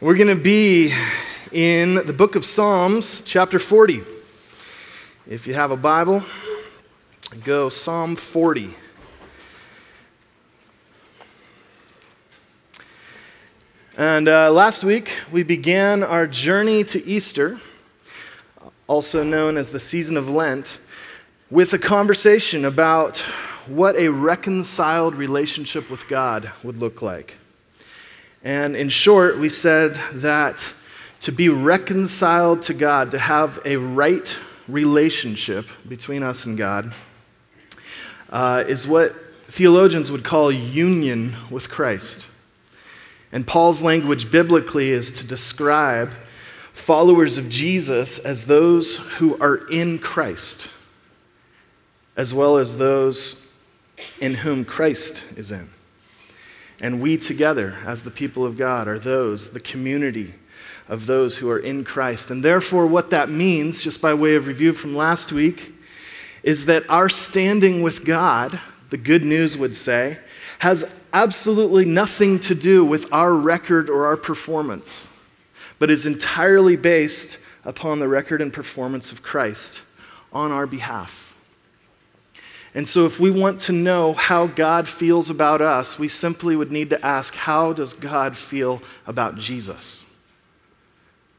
We're going to be in the book of Psalms, chapter 40. If you have a Bible, go Psalm 40. And uh, last week, we began our journey to Easter, also known as the season of Lent, with a conversation about what a reconciled relationship with God would look like. And in short, we said that to be reconciled to God, to have a right relationship between us and God, uh, is what theologians would call union with Christ. And Paul's language biblically is to describe followers of Jesus as those who are in Christ, as well as those in whom Christ is in. And we together, as the people of God, are those, the community of those who are in Christ. And therefore, what that means, just by way of review from last week, is that our standing with God, the good news would say, has absolutely nothing to do with our record or our performance, but is entirely based upon the record and performance of Christ on our behalf. And so, if we want to know how God feels about us, we simply would need to ask, How does God feel about Jesus?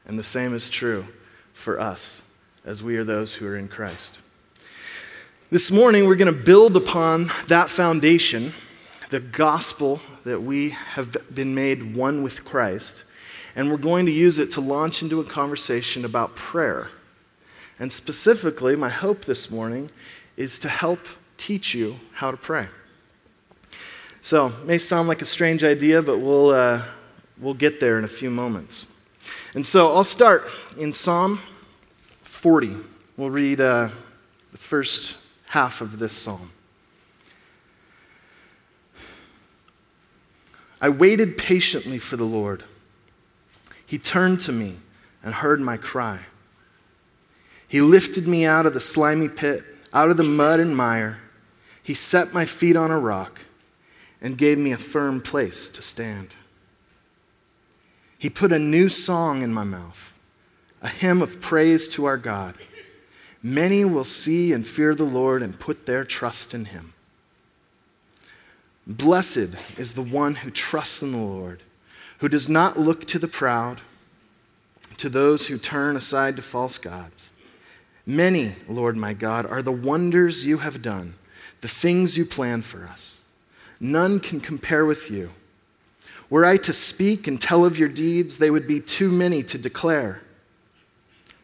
And the same is true for us as we are those who are in Christ. This morning, we're going to build upon that foundation, the gospel that we have been made one with Christ, and we're going to use it to launch into a conversation about prayer. And specifically, my hope this morning is to help teach you how to pray. So, may sound like a strange idea, but we'll, uh, we'll get there in a few moments. And so, I'll start in Psalm 40. We'll read uh, the first half of this psalm. I waited patiently for the Lord. He turned to me and heard my cry. He lifted me out of the slimy pit, out of the mud and mire he set my feet on a rock and gave me a firm place to stand. He put a new song in my mouth, a hymn of praise to our God. Many will see and fear the Lord and put their trust in him. Blessed is the one who trusts in the Lord, who does not look to the proud, to those who turn aside to false gods. Many, Lord my God, are the wonders you have done the things you plan for us. None can compare with you. Were I to speak and tell of your deeds, they would be too many to declare.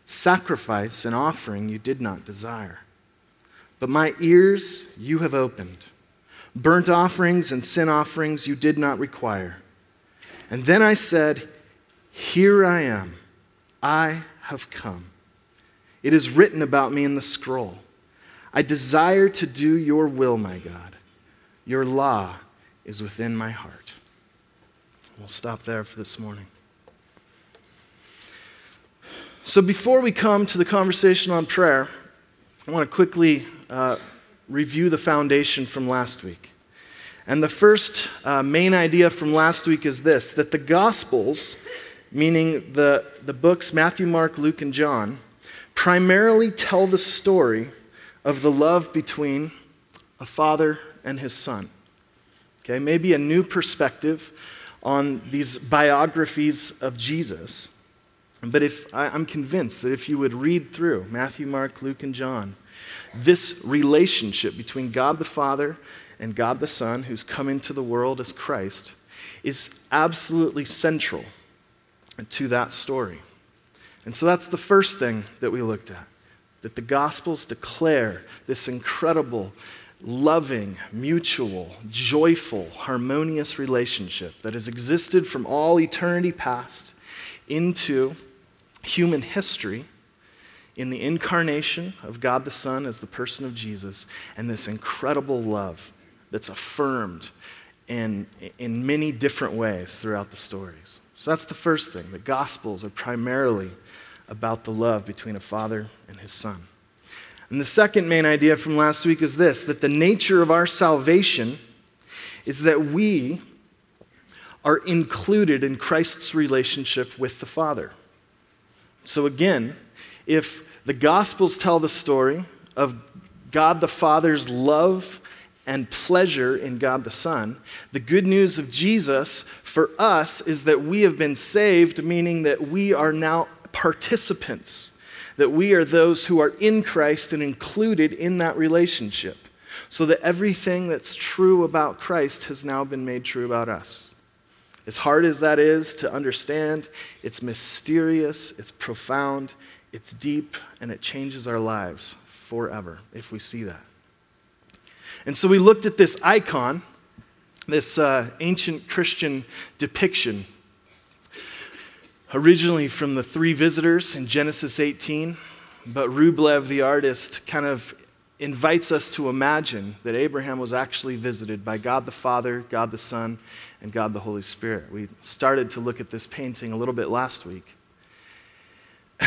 Sacrifice and offering you did not desire, but my ears you have opened. Burnt offerings and sin offerings you did not require. And then I said, Here I am, I have come. It is written about me in the scroll. I desire to do your will, my God. Your law is within my heart. We'll stop there for this morning. So, before we come to the conversation on prayer, I want to quickly uh, review the foundation from last week. And the first uh, main idea from last week is this that the Gospels, meaning the, the books Matthew, Mark, Luke, and John, primarily tell the story of the love between a father and his son. Okay, maybe a new perspective on these biographies of Jesus. But if I'm convinced that if you would read through Matthew, Mark, Luke, and John, this relationship between God the Father and God the Son, who's come into the world as Christ, is absolutely central to that story. And so that's the first thing that we looked at that the Gospels declare this incredible, loving, mutual, joyful, harmonious relationship that has existed from all eternity past into human history in the incarnation of God the Son as the person of Jesus, and this incredible love that's affirmed in, in many different ways throughout the stories. So that's the first thing. The Gospels are primarily about the love between a father and his son. And the second main idea from last week is this that the nature of our salvation is that we are included in Christ's relationship with the Father. So, again, if the Gospels tell the story of God the Father's love and pleasure in God the Son, the good news of Jesus for us is that we have been saved, meaning that we are now participants, that we are those who are in Christ and included in that relationship, so that everything that's true about Christ has now been made true about us. As hard as that is to understand, it's mysterious, it's profound, it's deep, and it changes our lives forever if we see that. And so we looked at this icon, this uh, ancient Christian depiction, originally from the three visitors in Genesis 18. But Rublev, the artist, kind of invites us to imagine that Abraham was actually visited by God the Father, God the Son, and God the Holy Spirit. We started to look at this painting a little bit last week.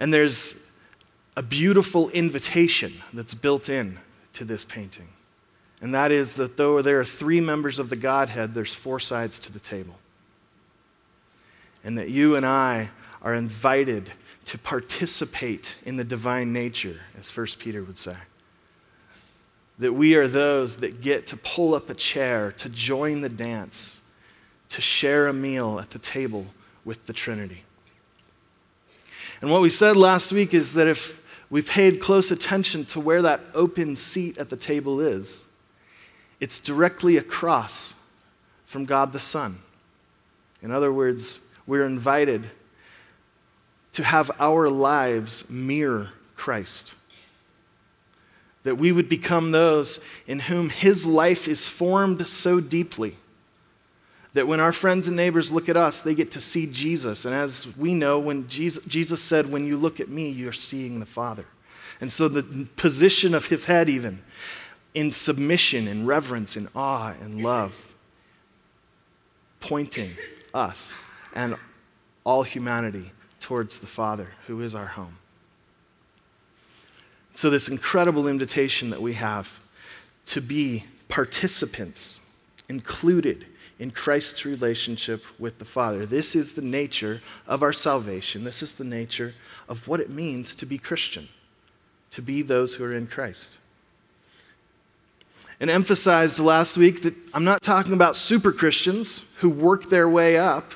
And there's a beautiful invitation that's built in to this painting. And that is that though there are three members of the Godhead, there's four sides to the table. And that you and I are invited to participate in the divine nature, as 1 Peter would say that we are those that get to pull up a chair, to join the dance, to share a meal at the table with the Trinity. And what we said last week is that if we paid close attention to where that open seat at the table is, it's directly across from God the Son. In other words, we're invited to have our lives mirror Christ that we would become those in whom his life is formed so deeply that when our friends and neighbors look at us, they get to see Jesus. And as we know, when Jesus, Jesus said, When you look at me, you're seeing the Father. And so the position of his head, even in submission, in reverence, in awe, and love, pointing us and all humanity towards the Father, who is our home. So, this incredible invitation that we have to be participants, included in Christ's relationship with the Father. This is the nature of our salvation. This is the nature of what it means to be Christian, to be those who are in Christ. And emphasized last week that I'm not talking about super Christians who work their way up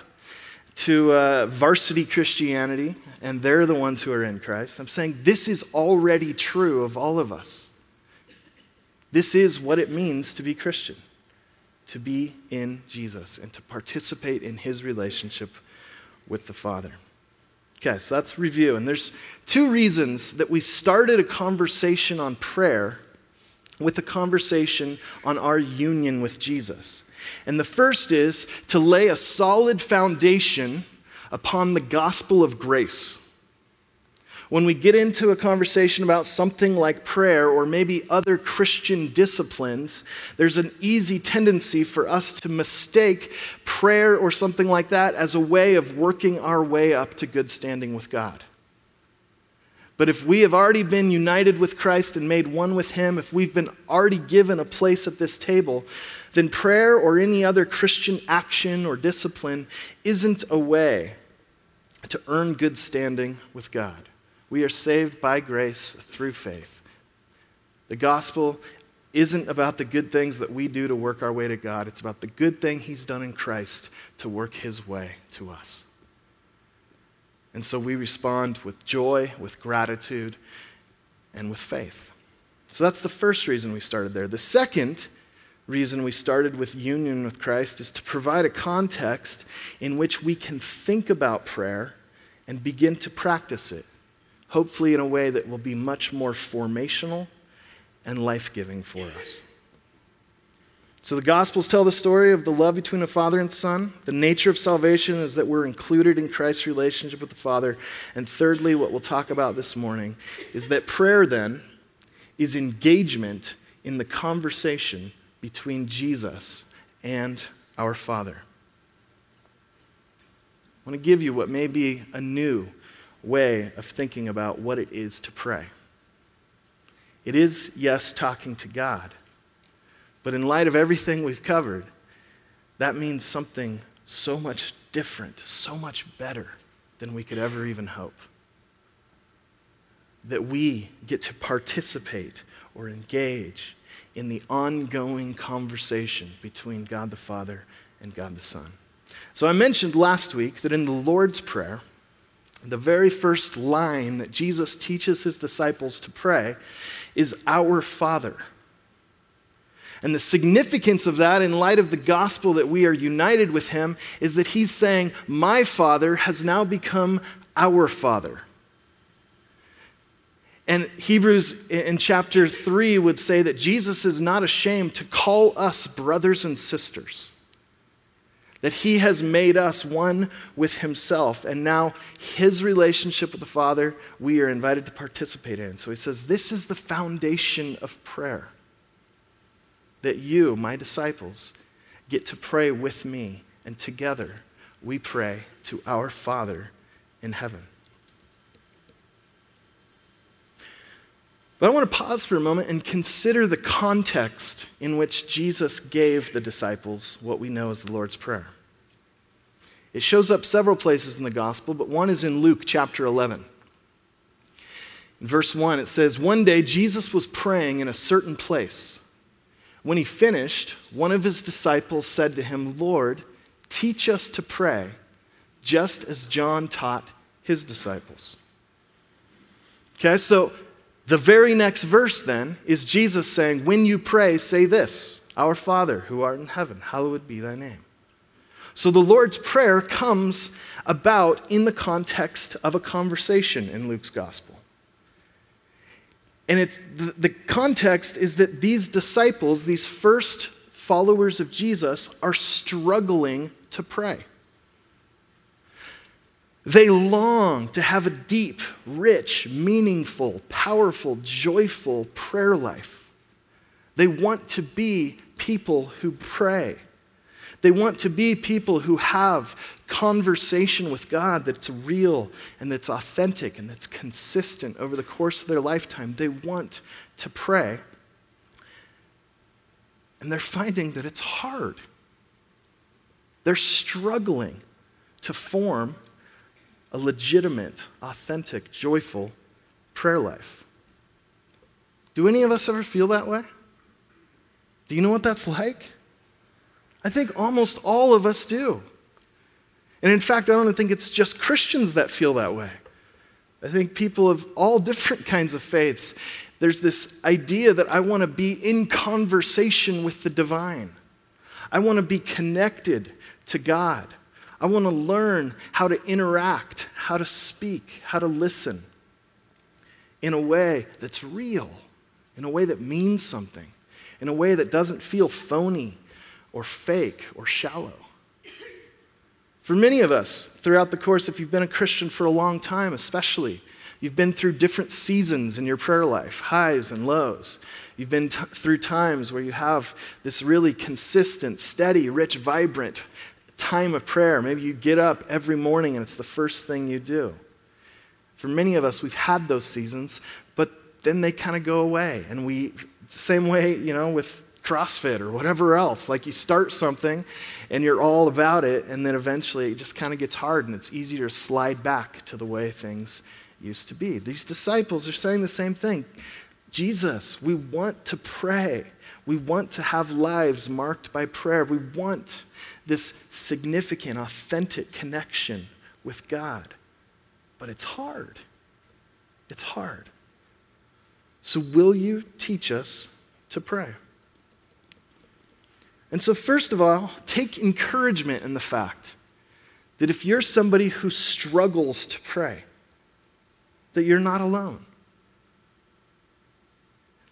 to uh, varsity Christianity and they're the ones who are in Christ. I'm saying this is already true of all of us. This is what it means to be Christian, to be in Jesus and to participate in his relationship with the Father. Okay, so that's review. And there's two reasons that we started a conversation on prayer with a conversation on our union with Jesus. And the first is to lay a solid foundation upon the gospel of grace. When we get into a conversation about something like prayer or maybe other Christian disciplines, there's an easy tendency for us to mistake prayer or something like that as a way of working our way up to good standing with God. But if we have already been united with Christ and made one with Him, if we've been already given a place at this table, then prayer or any other Christian action or discipline isn't a way to earn good standing with God. We are saved by grace through faith. The gospel isn't about the good things that we do to work our way to God, it's about the good thing He's done in Christ to work His way to us. And so we respond with joy, with gratitude, and with faith. So that's the first reason we started there. The second reason we started with union with Christ is to provide a context in which we can think about prayer and begin to practice it, hopefully, in a way that will be much more formational and life giving for us. So, the Gospels tell the story of the love between a father and son. The nature of salvation is that we're included in Christ's relationship with the Father. And thirdly, what we'll talk about this morning is that prayer then is engagement in the conversation between Jesus and our Father. I want to give you what may be a new way of thinking about what it is to pray. It is, yes, talking to God, but in light of everything we've covered, that means something so much different, so much better than we could ever even hope. That we get to participate or engage in the ongoing conversation between God the Father and God the Son. So I mentioned last week that in the Lord's Prayer, the very first line that Jesus teaches his disciples to pray is Our Father. And the significance of that, in light of the gospel that we are united with him, is that he's saying, My Father has now become our Father. And Hebrews in chapter 3 would say that Jesus is not ashamed to call us brothers and sisters. That he has made us one with himself. And now his relationship with the Father, we are invited to participate in. So he says, This is the foundation of prayer. That you, my disciples, get to pray with me. And together we pray to our Father in heaven. But I want to pause for a moment and consider the context in which Jesus gave the disciples what we know as the Lord's Prayer. It shows up several places in the gospel, but one is in Luke chapter 11. In verse 1, it says, One day Jesus was praying in a certain place. When he finished, one of his disciples said to him, Lord, teach us to pray, just as John taught his disciples. Okay, so the very next verse then is Jesus saying, When you pray, say this Our Father who art in heaven, hallowed be thy name. So the Lord's Prayer comes about in the context of a conversation in Luke's gospel. And it's the, the context is that these disciples, these first followers of Jesus, are struggling to pray. They long to have a deep, rich, meaningful, powerful, joyful prayer life. They want to be people who pray. They want to be people who have conversation with God that's real and that's authentic and that's consistent over the course of their lifetime. They want to pray. And they're finding that it's hard. They're struggling to form a legitimate, authentic, joyful prayer life. Do any of us ever feel that way? Do you know what that's like? I think almost all of us do. And in fact, I don't think it's just Christians that feel that way. I think people of all different kinds of faiths, there's this idea that I want to be in conversation with the divine. I want to be connected to God. I want to learn how to interact, how to speak, how to listen in a way that's real, in a way that means something, in a way that doesn't feel phony or fake or shallow. For many of us, throughout the course, if you've been a Christian for a long time, especially, you've been through different seasons in your prayer life, highs and lows. You've been t- through times where you have this really consistent, steady, rich, vibrant time of prayer. Maybe you get up every morning and it's the first thing you do. For many of us, we've had those seasons, but then they kind of go away. And we, same way, you know, with CrossFit or whatever else. Like you start something and you're all about it, and then eventually it just kind of gets hard and it's easier to slide back to the way things used to be. These disciples are saying the same thing. Jesus, we want to pray. We want to have lives marked by prayer. We want this significant, authentic connection with God. But it's hard. It's hard. So, will you teach us to pray? And so, first of all, take encouragement in the fact that if you're somebody who struggles to pray, that you're not alone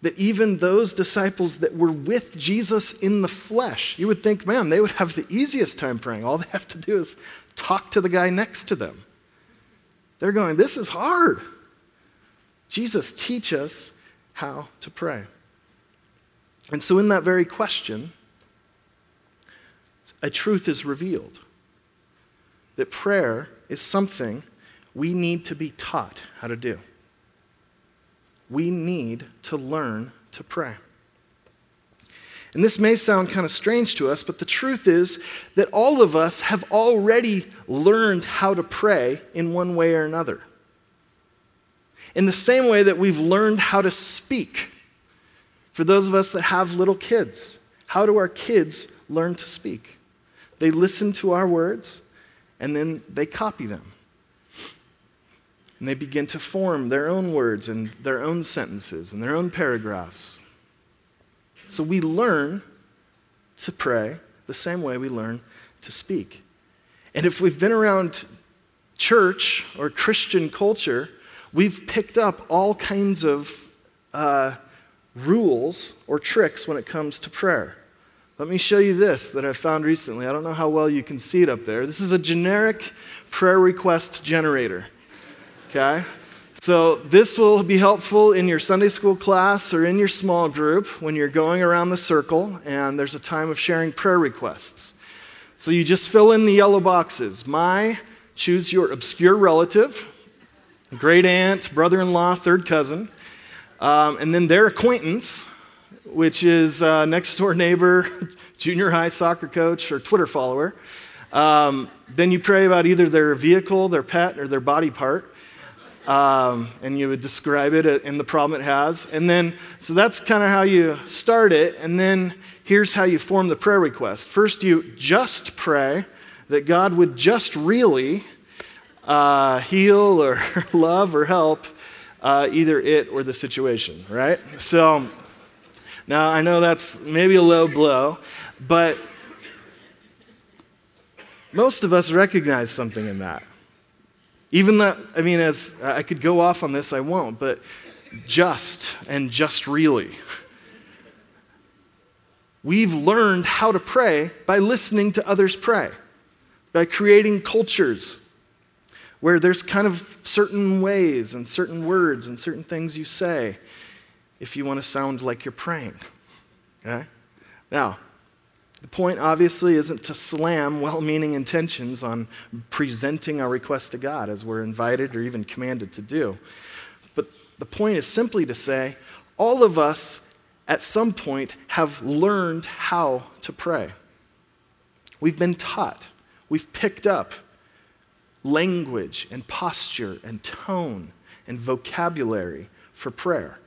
that even those disciples that were with Jesus in the flesh, you would think, man, they would have the easiest time praying. All they have to do is talk to the guy next to them. They're going, this is hard. Jesus, teach us how to pray. And so, in that very question, a truth is revealed that prayer is something we need to be taught how to do we need to learn to pray. And this may sound kind of strange to us, but the truth is that all of us have already learned how to pray in one way or another. In the same way that we've learned how to speak. For those of us that have little kids, how do our kids learn to speak? They listen to our words and then they copy them. And they begin to form their own words and their own sentences and their own paragraphs. So we learn to pray the same way we learn to speak. And if we've been around church or Christian culture, we've picked up all kinds of uh, rules or tricks when it comes to prayer. Let me show you this that I found recently. I don't know how well you can see it up there. This is a generic prayer request generator. Okay? So, this will be helpful in your Sunday school class or in your small group when you're going around the circle and there's a time of sharing prayer requests. So, you just fill in the yellow boxes. My, choose your obscure relative, great aunt, brother in law, third cousin, um, and then their acquaintance, which is uh, next door neighbor, junior high soccer coach, or Twitter follower. Um, then you pray about either their vehicle, their pet, or their body part um, and you would describe it and the problem it has. And then, so that's kind of how you start it. And then here's how you form the prayer request. First, you just pray that God would just really uh, heal or love or help uh, either it or the situation, right? So now I know that's maybe a low blow, but most of us recognize something in that. Even that, I mean, as I could go off on this, I won't, but just and just really. We've learned how to pray by listening to others pray, by creating cultures where there's kind of certain ways and certain words and certain things you say if you want to sound like you're praying. Okay? Now, the point, obviously, isn't to slam well meaning intentions on presenting our request to God as we're invited or even commanded to do. But the point is simply to say all of us at some point have learned how to pray. We've been taught, we've picked up language and posture and tone and vocabulary for prayer.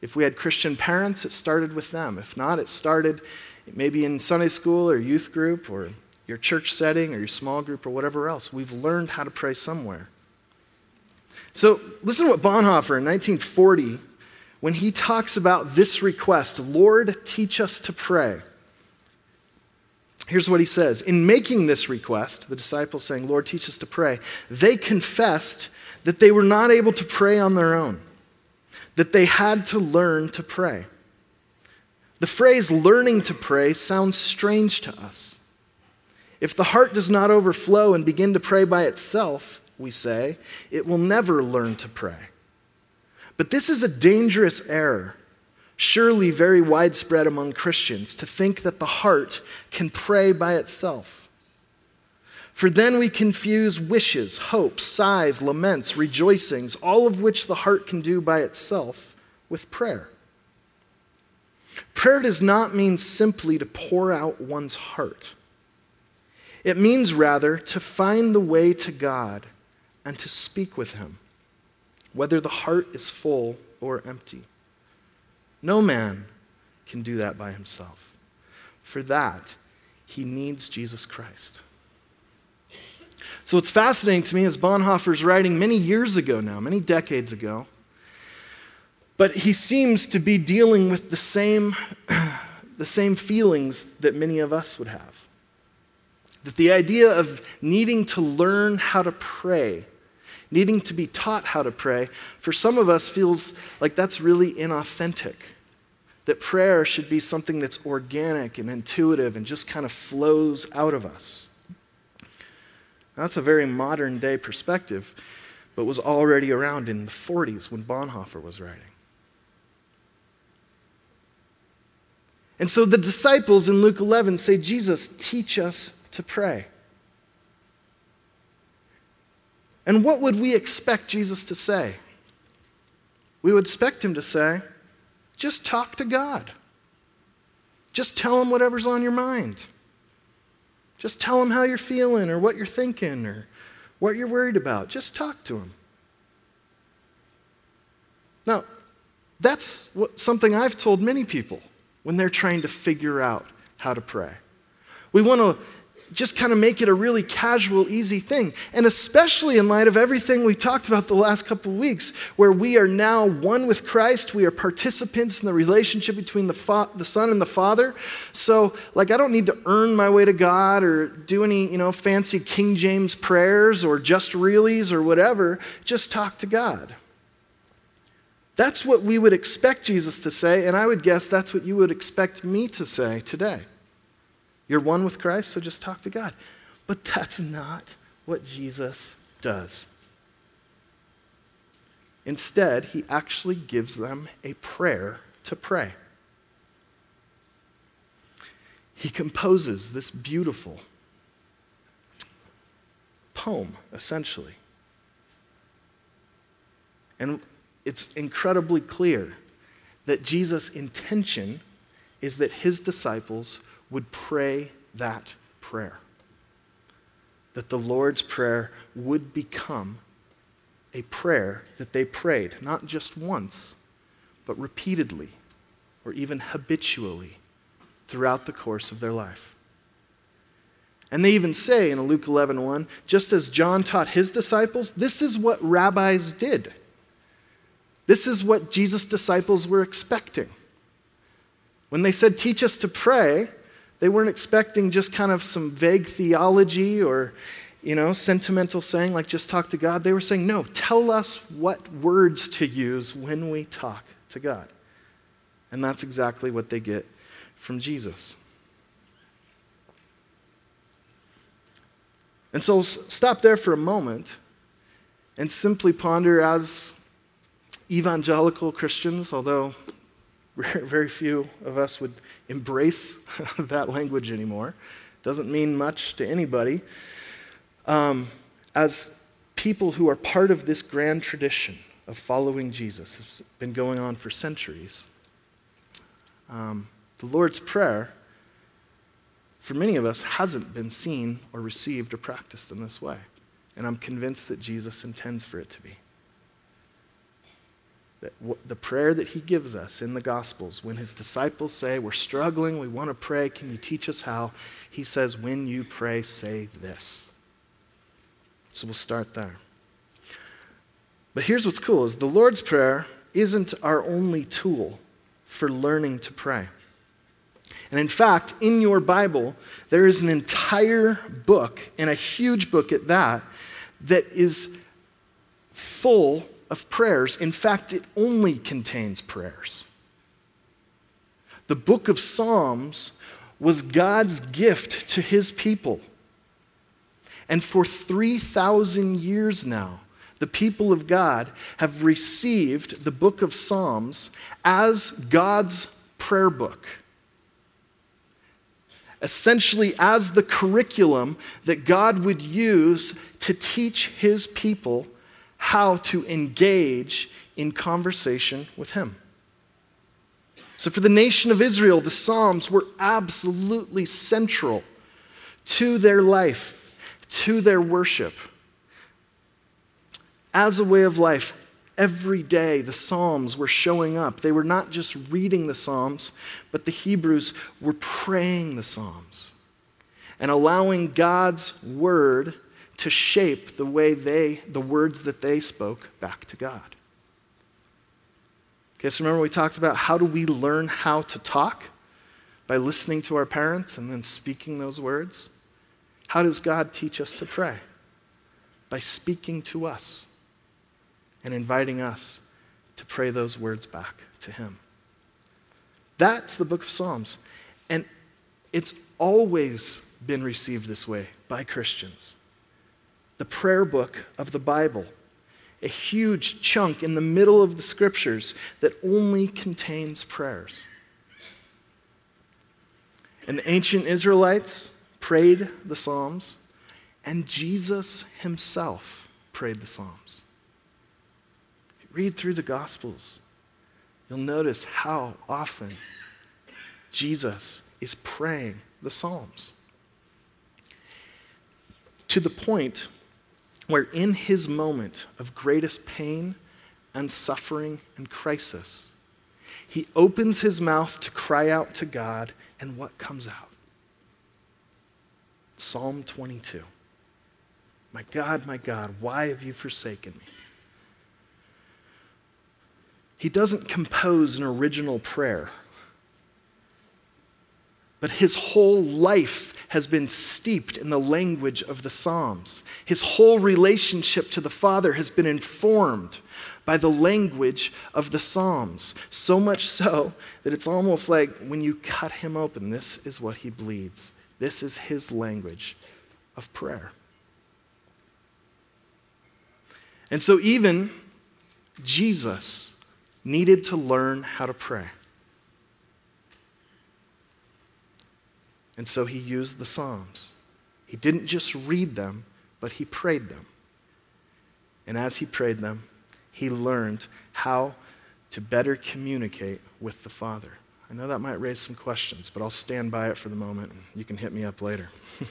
If we had Christian parents, it started with them. If not, it started maybe in Sunday school or youth group or your church setting or your small group or whatever else. We've learned how to pray somewhere. So listen to what Bonhoeffer in 1940, when he talks about this request, Lord, teach us to pray. Here's what he says In making this request, the disciples saying, Lord, teach us to pray, they confessed that they were not able to pray on their own, that they had to learn to pray. The phrase learning to pray sounds strange to us. If the heart does not overflow and begin to pray by itself, we say, it will never learn to pray. But this is a dangerous error, surely very widespread among Christians, to think that the heart can pray by itself. For then we confuse wishes, hopes, sighs, laments, rejoicings, all of which the heart can do by itself, with prayer. Prayer does not mean simply to pour out one's heart. It means rather to find the way to God and to speak with Him, whether the heart is full or empty. No man can do that by himself. For that, he needs Jesus Christ. So it's fascinating to me as Bonhoeffer's writing many years ago now, many decades ago, but he seems to be dealing with the same, the same feelings that many of us would have. That the idea of needing to learn how to pray, needing to be taught how to pray, for some of us feels like that's really inauthentic. That prayer should be something that's organic and intuitive and just kind of flows out of us. That's a very modern day perspective, but was already around in the 40s when Bonhoeffer was writing. And so the disciples in Luke 11 say, Jesus, teach us to pray. And what would we expect Jesus to say? We would expect him to say, just talk to God. Just tell him whatever's on your mind. Just tell him how you're feeling or what you're thinking or what you're worried about. Just talk to him. Now, that's what, something I've told many people when they're trying to figure out how to pray. We want to just kind of make it a really casual, easy thing. And especially in light of everything we talked about the last couple of weeks, where we are now one with Christ, we are participants in the relationship between the, fa- the Son and the Father. So, like, I don't need to earn my way to God or do any, you know, fancy King James prayers or just reallys or whatever. Just talk to God. That's what we would expect Jesus to say, and I would guess that's what you would expect me to say today. You're one with Christ, so just talk to God. But that's not what Jesus does. Instead, he actually gives them a prayer to pray. He composes this beautiful poem, essentially. And it's incredibly clear that Jesus' intention is that his disciples would pray that prayer. That the Lord's Prayer would become a prayer that they prayed, not just once, but repeatedly or even habitually throughout the course of their life. And they even say in Luke 11 1, just as John taught his disciples, this is what rabbis did. This is what Jesus' disciples were expecting. When they said, Teach us to pray, they weren't expecting just kind of some vague theology or, you know, sentimental saying like just talk to God. They were saying, no, tell us what words to use when we talk to God. And that's exactly what they get from Jesus. And so stop there for a moment and simply ponder as evangelical Christians, although very few of us would embrace that language anymore. Doesn't mean much to anybody. Um, as people who are part of this grand tradition of following Jesus, it's been going on for centuries. Um, the Lord's Prayer, for many of us, hasn't been seen or received or practiced in this way. And I'm convinced that Jesus intends for it to be the prayer that he gives us in the Gospels, when his disciples say, We're struggling, we want to pray, can you teach us how? He says, When you pray, say this. So we'll start there. But here's what's cool is the Lord's Prayer isn't our only tool for learning to pray. And in fact, in your Bible, there is an entire book, and a huge book at that, that is full of prayers. In fact, it only contains prayers. The book of Psalms was God's gift to his people. And for 3,000 years now, the people of God have received the book of Psalms as God's prayer book. Essentially, as the curriculum that God would use to teach his people how to engage in conversation with Him. So, for the nation of Israel, the Psalms were absolutely central to their life, to their worship. As a way of life, every day the Psalms were showing up. They were not just reading the Psalms, but the Hebrews were praying the Psalms and allowing God's word to shape the way they, the words that they spoke back to God. Okay, so remember we talked about how do we learn how to talk? By listening to our parents and then speaking those words. How does God teach us to pray? By speaking to us and inviting us to pray those words back to Him. That's the book of Psalms. And it's always been received this way by Christians the prayer book of the Bible, a huge chunk in the middle of the scriptures that only contains prayers. And the ancient Israelites prayed the Psalms, and Jesus himself prayed the Psalms. read through the Gospels, you'll notice how often Jesus is praying the Psalms. To the point where, in his moment of greatest pain and suffering and crisis, he opens his mouth to cry out to God, and what comes out? Psalm 22. My God, my God, why have you forsaken me? He doesn't compose an original prayer, but his whole life has been steeped in the language of the Psalms. His whole relationship to the Father has been informed by the language of the Psalms. So much so that it's almost like when you cut him open, this is what he bleeds. This is his language of prayer. And so, even Jesus needed to learn how to pray. And so he used the Psalms. He didn't just read them, but he prayed them. And as he prayed them, he learned how to better communicate with the Father. I know that might raise some questions, but I'll stand by it for the moment and you can hit me up later.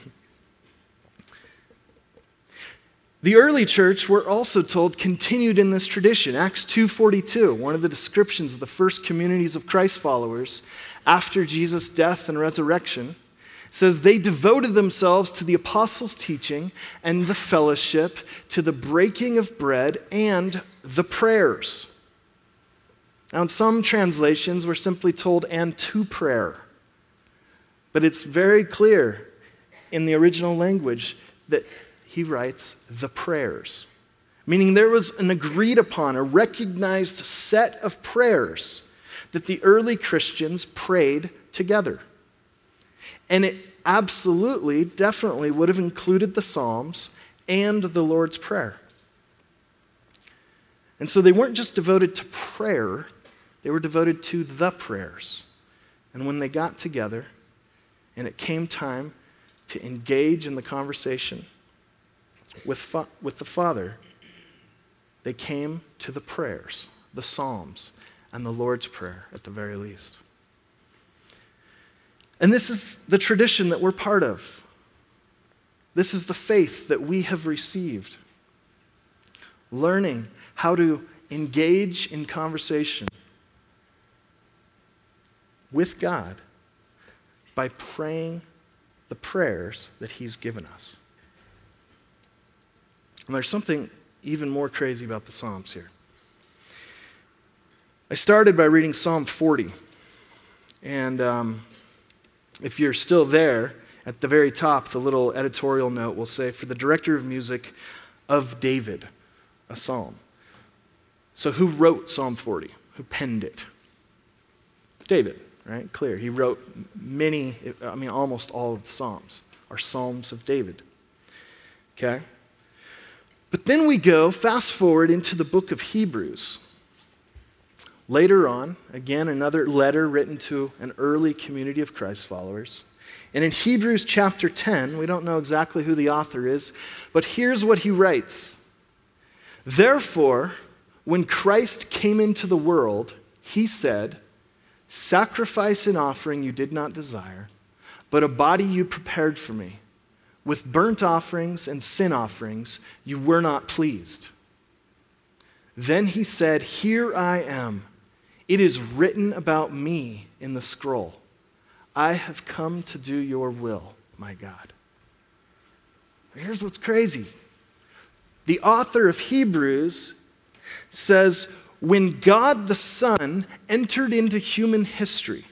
the early church, we're also told, continued in this tradition. Acts 2:42, one of the descriptions of the first communities of Christ followers after Jesus' death and resurrection, says they devoted themselves to the apostles' teaching and the fellowship, to the breaking of bread and the prayers. Now, in some translations, we're simply told, and to prayer. But it's very clear in the original language that he writes the prayers, meaning there was an agreed upon, a recognized set of prayers that the early Christians prayed together. And it absolutely, definitely would have included the Psalms and the Lord's Prayer. And so they weren't just devoted to prayer, they were devoted to the prayers. And when they got together and it came time to engage in the conversation with, fa- with the Father, they came to the prayers, the Psalms, and the Lord's Prayer at the very least. And this is the tradition that we're part of. This is the faith that we have received. Learning how to engage in conversation with God by praying the prayers that He's given us. And there's something even more crazy about the Psalms here. I started by reading Psalm 40. And um, if you're still there, at the very top, the little editorial note will say, For the director of music of David, a psalm. So, who wrote Psalm 40? Who penned it? David right? Clear. He wrote many, I mean, almost all of the Psalms are Psalms of David. Okay? But then we go, fast forward into the book of Hebrews. Later on, again, another letter written to an early community of Christ followers. And in Hebrews chapter 10, we don't know exactly who the author is, but here's what he writes Therefore, when Christ came into the world, he said, Sacrifice and offering you did not desire, but a body you prepared for me. With burnt offerings and sin offerings you were not pleased. Then he said, Here I am. It is written about me in the scroll. I have come to do your will, my God. Here's what's crazy the author of Hebrews says, when God the Son entered into human history,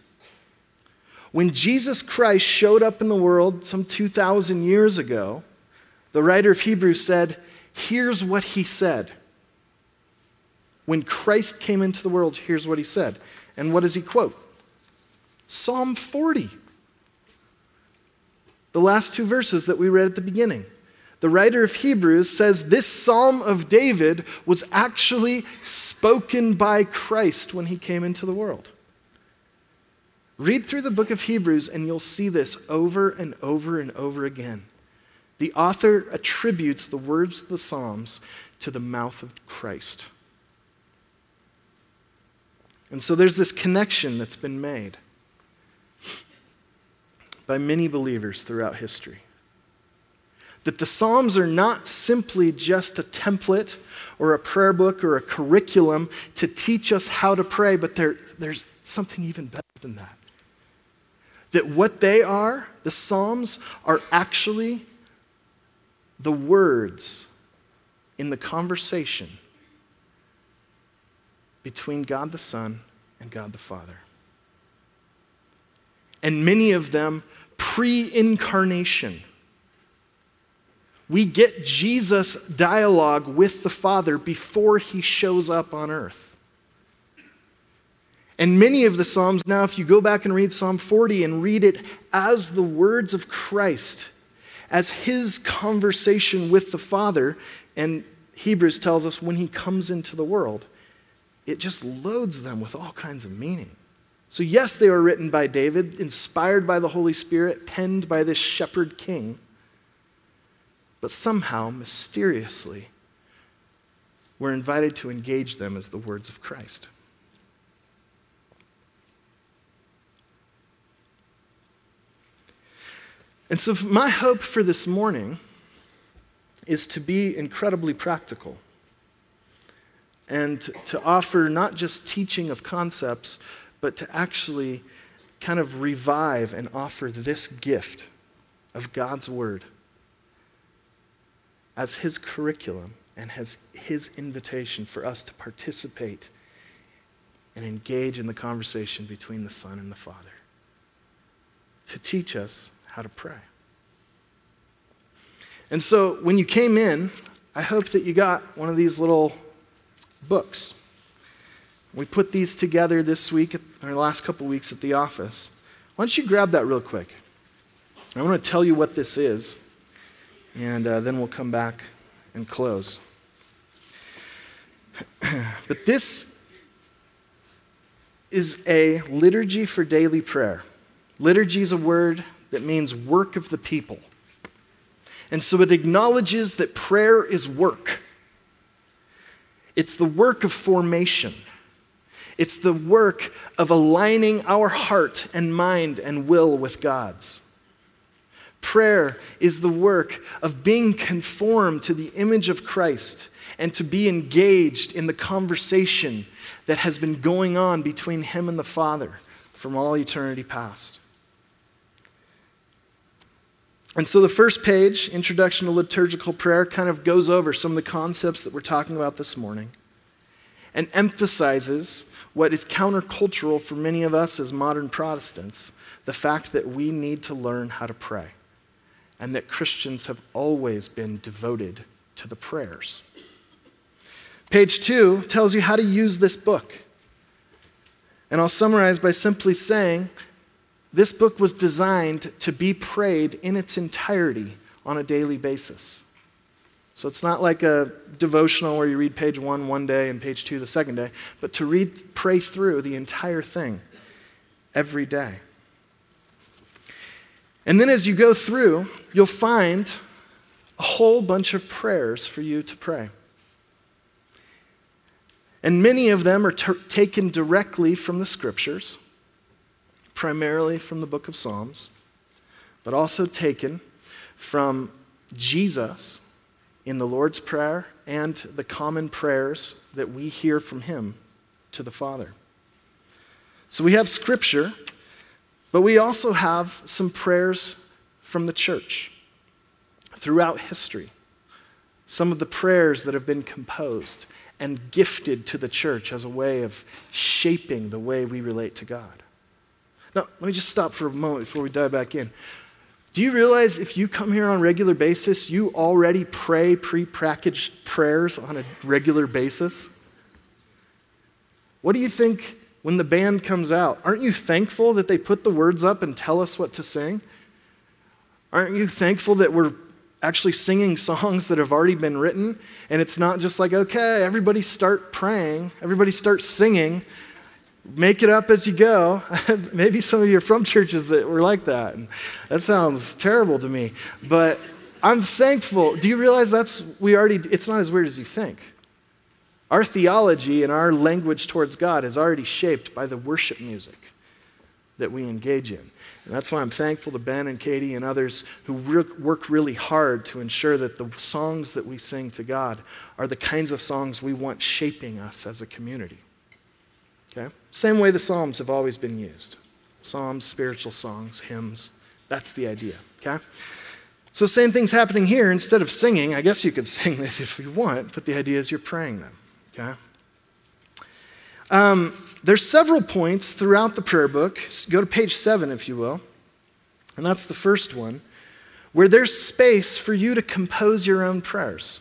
when Jesus Christ showed up in the world some 2,000 years ago, the writer of Hebrews said, Here's what he said. When Christ came into the world, here's what he said. And what does he quote? Psalm 40. The last two verses that we read at the beginning the writer of Hebrews says this Psalm of David was actually spoken by Christ when he came into the world. Read through the book of Hebrews and you'll see this over and over and over again. The author attributes the words of the Psalms to the mouth of Christ. And so there's this connection that's been made. by many believers throughout history. That the Psalms are not simply just a template or a prayer book or a curriculum to teach us how to pray, but there's something even better than that. That what they are, the Psalms, are actually the words in the conversation between God the Son and God the Father. And many of them pre incarnation. We get Jesus' dialogue with the Father before he shows up on earth. And many of the Psalms, now, if you go back and read Psalm 40 and read it as the words of Christ, as his conversation with the Father, and Hebrews tells us when he comes into the world, it just loads them with all kinds of meaning. So, yes, they were written by David, inspired by the Holy Spirit, penned by this shepherd king. But somehow, mysteriously, we're invited to engage them as the words of Christ. And so, my hope for this morning is to be incredibly practical and to offer not just teaching of concepts, but to actually kind of revive and offer this gift of God's Word as His curriculum and as His invitation for us to participate and engage in the conversation between the Son and the Father, to teach us how to pray. And so when you came in, I hope that you got one of these little books. We put these together this week, or the last couple weeks at the office. Why don't you grab that real quick? I want to tell you what this is, and uh, then we'll come back and close. but this is a liturgy for daily prayer. Liturgy is a word that means work of the people. And so it acknowledges that prayer is work. It's the work of formation. It's the work of aligning our heart and mind and will with God's. Prayer is the work of being conformed to the image of Christ and to be engaged in the conversation that has been going on between Him and the Father from all eternity past. And so the first page, Introduction to Liturgical Prayer, kind of goes over some of the concepts that we're talking about this morning and emphasizes what is countercultural for many of us as modern Protestants the fact that we need to learn how to pray and that Christians have always been devoted to the prayers. Page two tells you how to use this book. And I'll summarize by simply saying this book was designed to be prayed in its entirety on a daily basis. So it's not like a devotional where you read page one one day and page two the second day, but to read, pray through the entire thing every day. And then as you go through, you'll find a whole bunch of prayers for you to pray. And many of them are taken directly from the scriptures primarily from the book of Psalms, but also taken from Jesus in the Lord's Prayer and the common prayers that we hear from him to the Father. So we have scripture, but we also have some prayers from the church throughout history. Some of the prayers that have been composed and gifted to the church as a way of shaping the way we relate to God. Now, let me just stop for a moment before we dive back in. Do you realize if you come here on a regular basis, you already pray pre-packaged prayers on a regular basis? What do you think when the band comes out? Aren't you thankful that they put the words up and tell us what to sing? Aren't you thankful that we're actually singing songs that have already been written and it's not just like, okay, everybody start praying, everybody start singing, make it up as you go. Maybe some of you are from churches that were like that. And that sounds terrible to me. But I'm thankful. Do you realize that's, we already, it's not as weird as you think. Our theology and our language towards God is already shaped by the worship music that we engage in. And that's why I'm thankful to Ben and Katie and others who work really hard to ensure that the songs that we sing to God are the kinds of songs we want shaping us as a community. Okay? Same way the Psalms have always been used Psalms, spiritual songs, hymns. That's the idea. Okay? So, same thing's happening here. Instead of singing, I guess you could sing this if you want, but the idea is you're praying them. Okay? Um, there's several points throughout the prayer book. Go to page seven, if you will. And that's the first one, where there's space for you to compose your own prayers.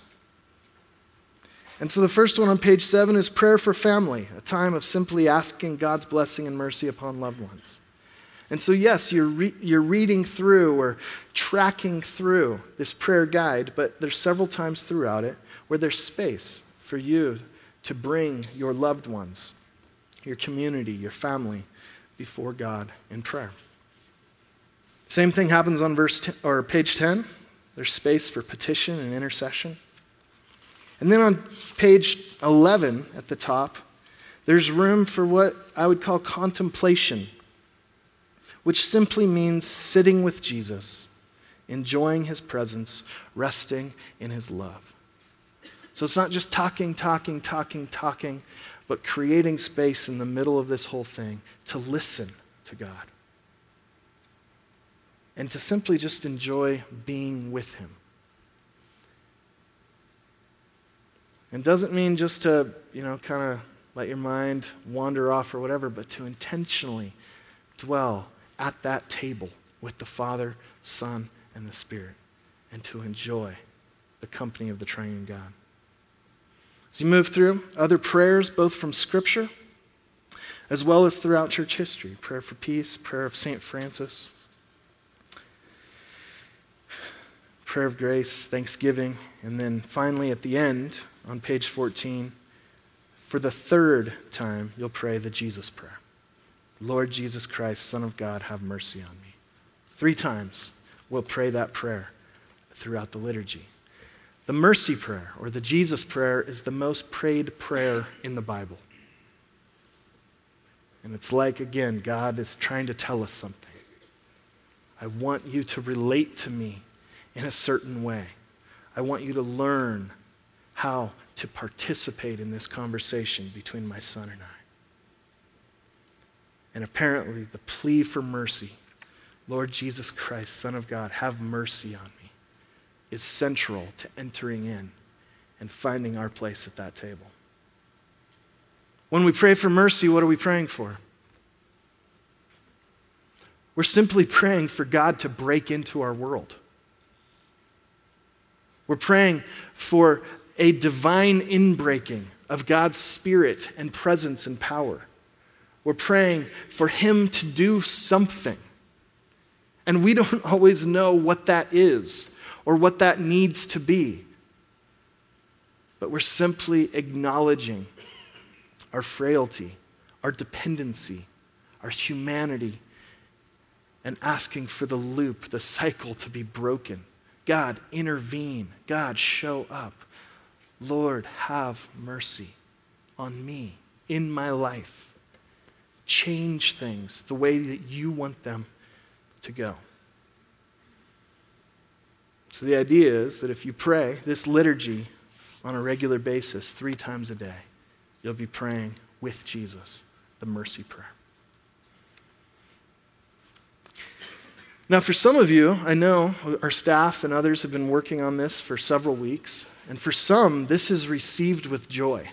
And so the first one on page seven is prayer for family, a time of simply asking God's blessing and mercy upon loved ones. And so, yes, you're, re- you're reading through or tracking through this prayer guide, but there's several times throughout it where there's space for you to bring your loved ones, your community, your family before God in prayer. Same thing happens on verse 10, or page 10. There's space for petition and intercession. And then on page 11 at the top, there's room for what I would call contemplation, which simply means sitting with Jesus, enjoying his presence, resting in his love. So it's not just talking, talking, talking, talking, but creating space in the middle of this whole thing to listen to God and to simply just enjoy being with Him. And doesn't mean just to, you know, kind of let your mind wander off or whatever, but to intentionally dwell at that table with the Father, Son, and the Spirit, and to enjoy the company of the triune God. As you move through, other prayers, both from Scripture as well as throughout church history prayer for peace, prayer of St. Francis, prayer of grace, thanksgiving, and then finally at the end, on page 14, for the third time, you'll pray the Jesus prayer Lord Jesus Christ, Son of God, have mercy on me. Three times we'll pray that prayer throughout the liturgy. The mercy prayer, or the Jesus prayer, is the most prayed prayer in the Bible. And it's like, again, God is trying to tell us something. I want you to relate to me in a certain way. I want you to learn how to participate in this conversation between my son and I. And apparently, the plea for mercy, Lord Jesus Christ, Son of God, have mercy on me, is central to entering in and finding our place at that table. When we pray for mercy, what are we praying for? We're simply praying for God to break into our world. We're praying for a divine inbreaking of God's spirit and presence and power. We're praying for Him to do something. And we don't always know what that is or what that needs to be. But we're simply acknowledging our frailty, our dependency, our humanity, and asking for the loop, the cycle to be broken. God, intervene. God, show up. Lord, have mercy on me in my life. Change things the way that you want them to go. So, the idea is that if you pray this liturgy on a regular basis, three times a day, you'll be praying with Jesus, the mercy prayer. Now, for some of you, I know our staff and others have been working on this for several weeks, and for some, this is received with joy.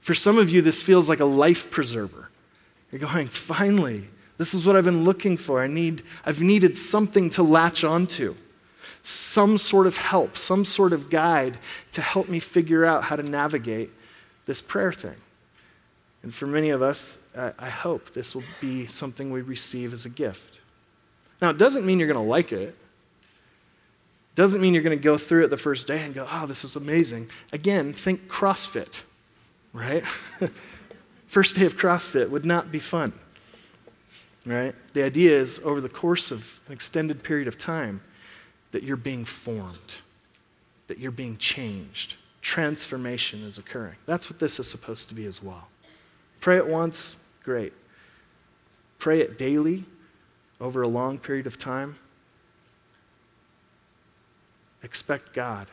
For some of you, this feels like a life preserver. You're going, finally, this is what I've been looking for. I need, I've needed something to latch onto, some sort of help, some sort of guide to help me figure out how to navigate this prayer thing. And for many of us, I, hope this will be something we receive as a gift. Now, it doesn't mean you're going to like it. Doesn't mean you're going to go through it the first day and go, oh, this is amazing. Again, think CrossFit, right? first day of CrossFit would not be fun, right? The idea is over the course of an extended period of time that you're being formed, that you're being changed. Transformation is occurring. That's what this is supposed to be as well. Pray it once, great. pray it daily over a long period of time, expect God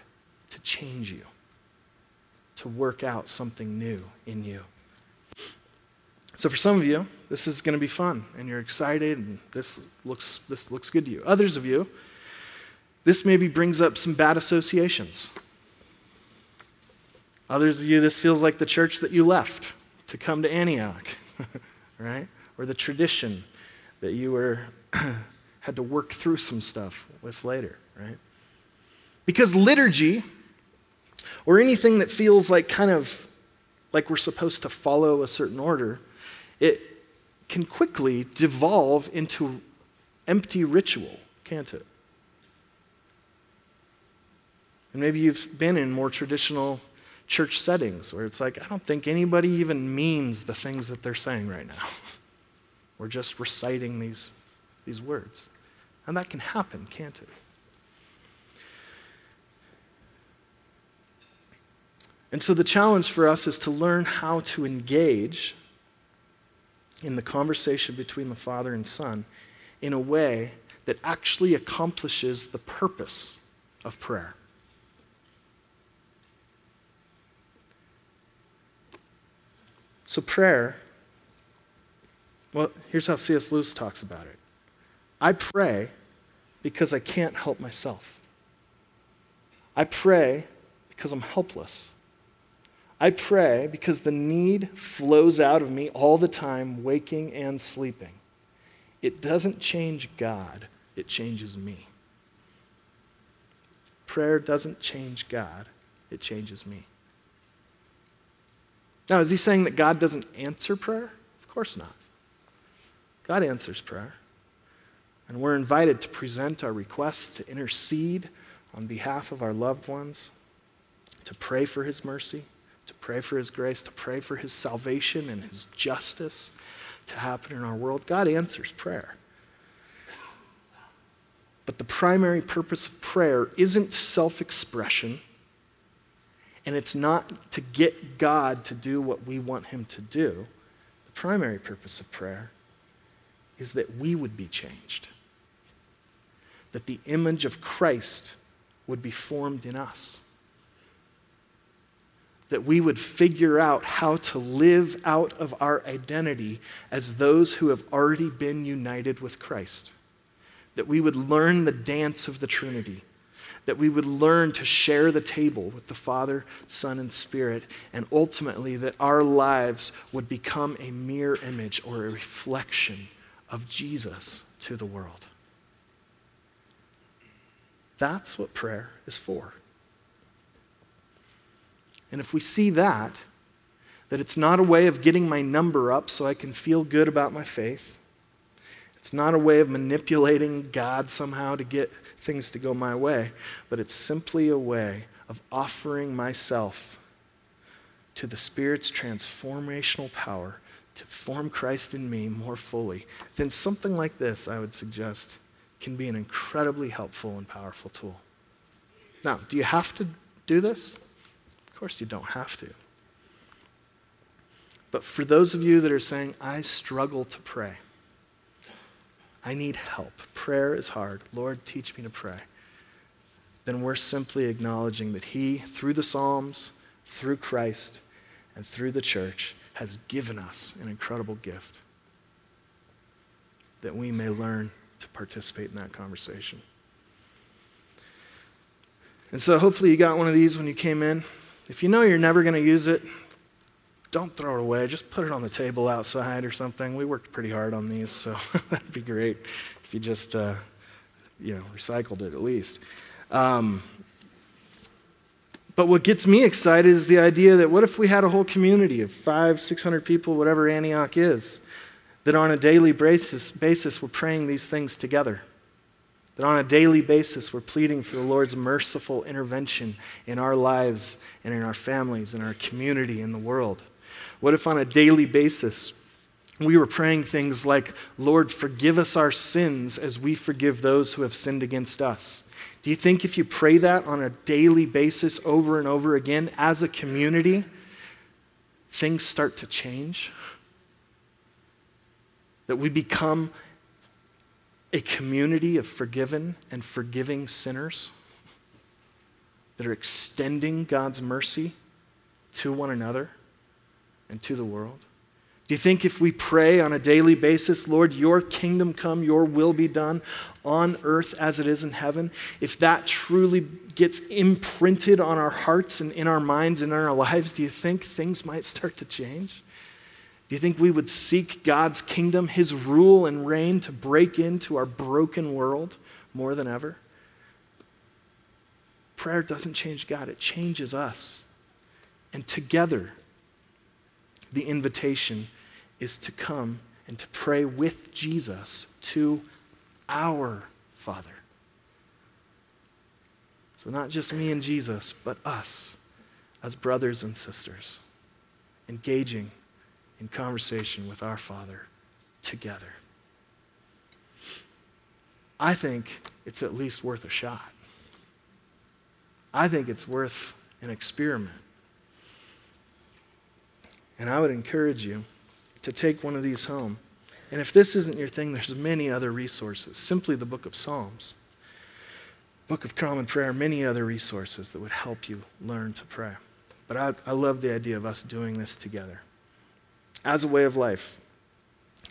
to change you, to work out something new in you. So for some of you, this is going to be fun and you're excited and this looks, this looks good to you. Others of you, this maybe brings up some bad associations. Others of you, this feels like the church that you left to come to Antioch, right? Or the tradition that you were had to work through some stuff with later, right? Because liturgy, or anything that feels like kind of like we're supposed to follow a certain order, it can quickly devolve into empty ritual, can't it? And maybe you've been in more traditional church settings where it's like, I don't think anybody even means the things that they're saying right now. We're just reciting these, these words. And that can happen, can't it? And so the challenge for us is to learn how to engage in the conversation between the Father and Son in a way that actually accomplishes the purpose of prayer. So, prayer, well, here's how C.S. Lewis talks about it I pray because I can't help myself. I pray because I'm helpless. I pray because the need flows out of me all the time, waking and sleeping. It doesn't change God, it changes me. Prayer doesn't change God, it changes me. Now, is he saying that God doesn't answer prayer? Of course not. God answers prayer. And we're invited to present our requests, to intercede on behalf of our loved ones, to pray for his mercy pray for His grace, to pray for His salvation and His justice to happen in our world. God answers prayer. But the primary purpose of prayer isn't self expression, and it's not to get God to do what we want Him to do. The primary purpose of prayer is that we would be changed, that the image of Christ would be formed in us that we would figure out how to live out of our identity as those who have already been united with Christ. That we would learn the dance of the Trinity. That we would learn to share the table with the Father, Son, and Spirit. And ultimately, that our lives would become a mirror image or a reflection of Jesus to the world. That's what prayer is for. And if we see that, that it's not a way of getting my number up so I can feel good about my faith, it's not a way of manipulating God somehow to get things to go my way, but it's simply a way of offering myself to the Spirit's transformational power to form Christ in me more fully, then something like this, I would suggest, can be an incredibly helpful and powerful tool. Now, do you have to do this? Of course, you don't have to. But for those of you that are saying, I struggle to pray, I need help, prayer is hard, Lord, teach me to pray, then we're simply acknowledging that He, through the Psalms, through Christ, and through the church, has given us an incredible gift that we may learn to participate in that conversation. And so, hopefully, you got one of these when you came in. If you know you're never going to use it, don't throw it away. Just put it on the table outside or something. We worked pretty hard on these, so that'd be great if you just, uh, you know, recycled it at least. Um, but what gets me excited is the idea that what if we had a whole community of five, 600 people, whatever Antioch is, that on a daily basis, basis we're praying these things together? That on a daily basis, we're pleading for the Lord's merciful intervention in our lives and in our families, in our community, in the world? What if on a daily basis, we were praying things like, Lord, forgive us our sins as we forgive those who have sinned against us? Do you think if you pray that on a daily basis over and over again as a community, things start to change? that we become a community of forgiven and forgiving sinners that are extending God's mercy to one another and to the world? Do you think if we pray on a daily basis, Lord, your kingdom come, your will be done on earth as it is in heaven, if that truly gets imprinted on our hearts and in our minds and in our lives, do you think things might start to change? Do you think we would seek God's kingdom, his rule and reign to break into our broken world more than ever? Prayer doesn't change God, it changes us. And together, the invitation is to come and to pray with Jesus to our Father. So, not just me and Jesus, but us as brothers and sisters, engaging in conversation with our Father together. I think it's at least worth a shot. I think it's worth an experiment. And I would encourage you to take one of these home. And if this isn't your thing, there's many other resources. Simply the book of Psalms, book of common prayer, many other resources that would help you learn to pray. But I, I love the idea of us doing this together as a way of life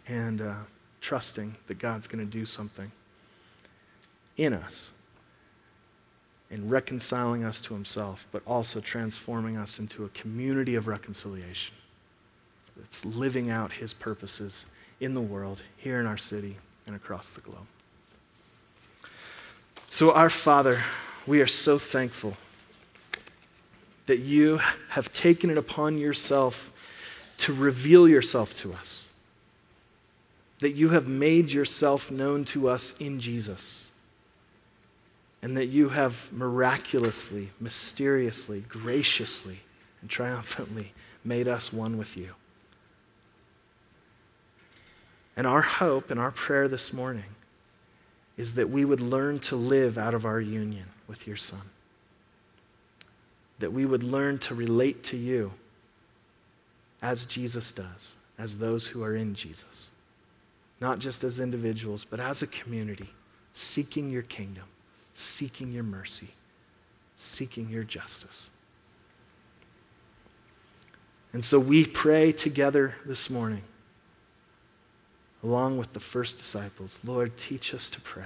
and uh, trusting that God's going to do something in us in reconciling us to himself, but also transforming us into a community of reconciliation that's living out his purposes in the world, here in our city, and across the globe. So, our Father, we are so thankful that you have taken it upon yourself to reveal yourself to us, that you have made yourself known to us in Jesus, and that you have miraculously, mysteriously, graciously, and triumphantly made us one with you. And our hope and our prayer this morning is that we would learn to live out of our union with your Son. That we would learn to relate to you as Jesus does, as those who are in Jesus. Not just as individuals, but as a community, seeking your kingdom, seeking your mercy, seeking your justice. And so we pray together this morning along with the first disciples, Lord, teach us to pray.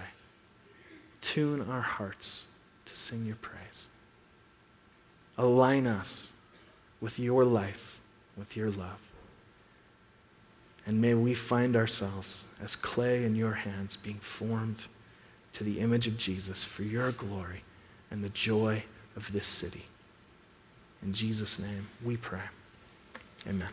Tune our hearts to sing your praise. Align us with your life, with your love. And may we find ourselves as clay in your hands, being formed to the image of Jesus for your glory and the joy of this city. In Jesus' name we pray. Amen.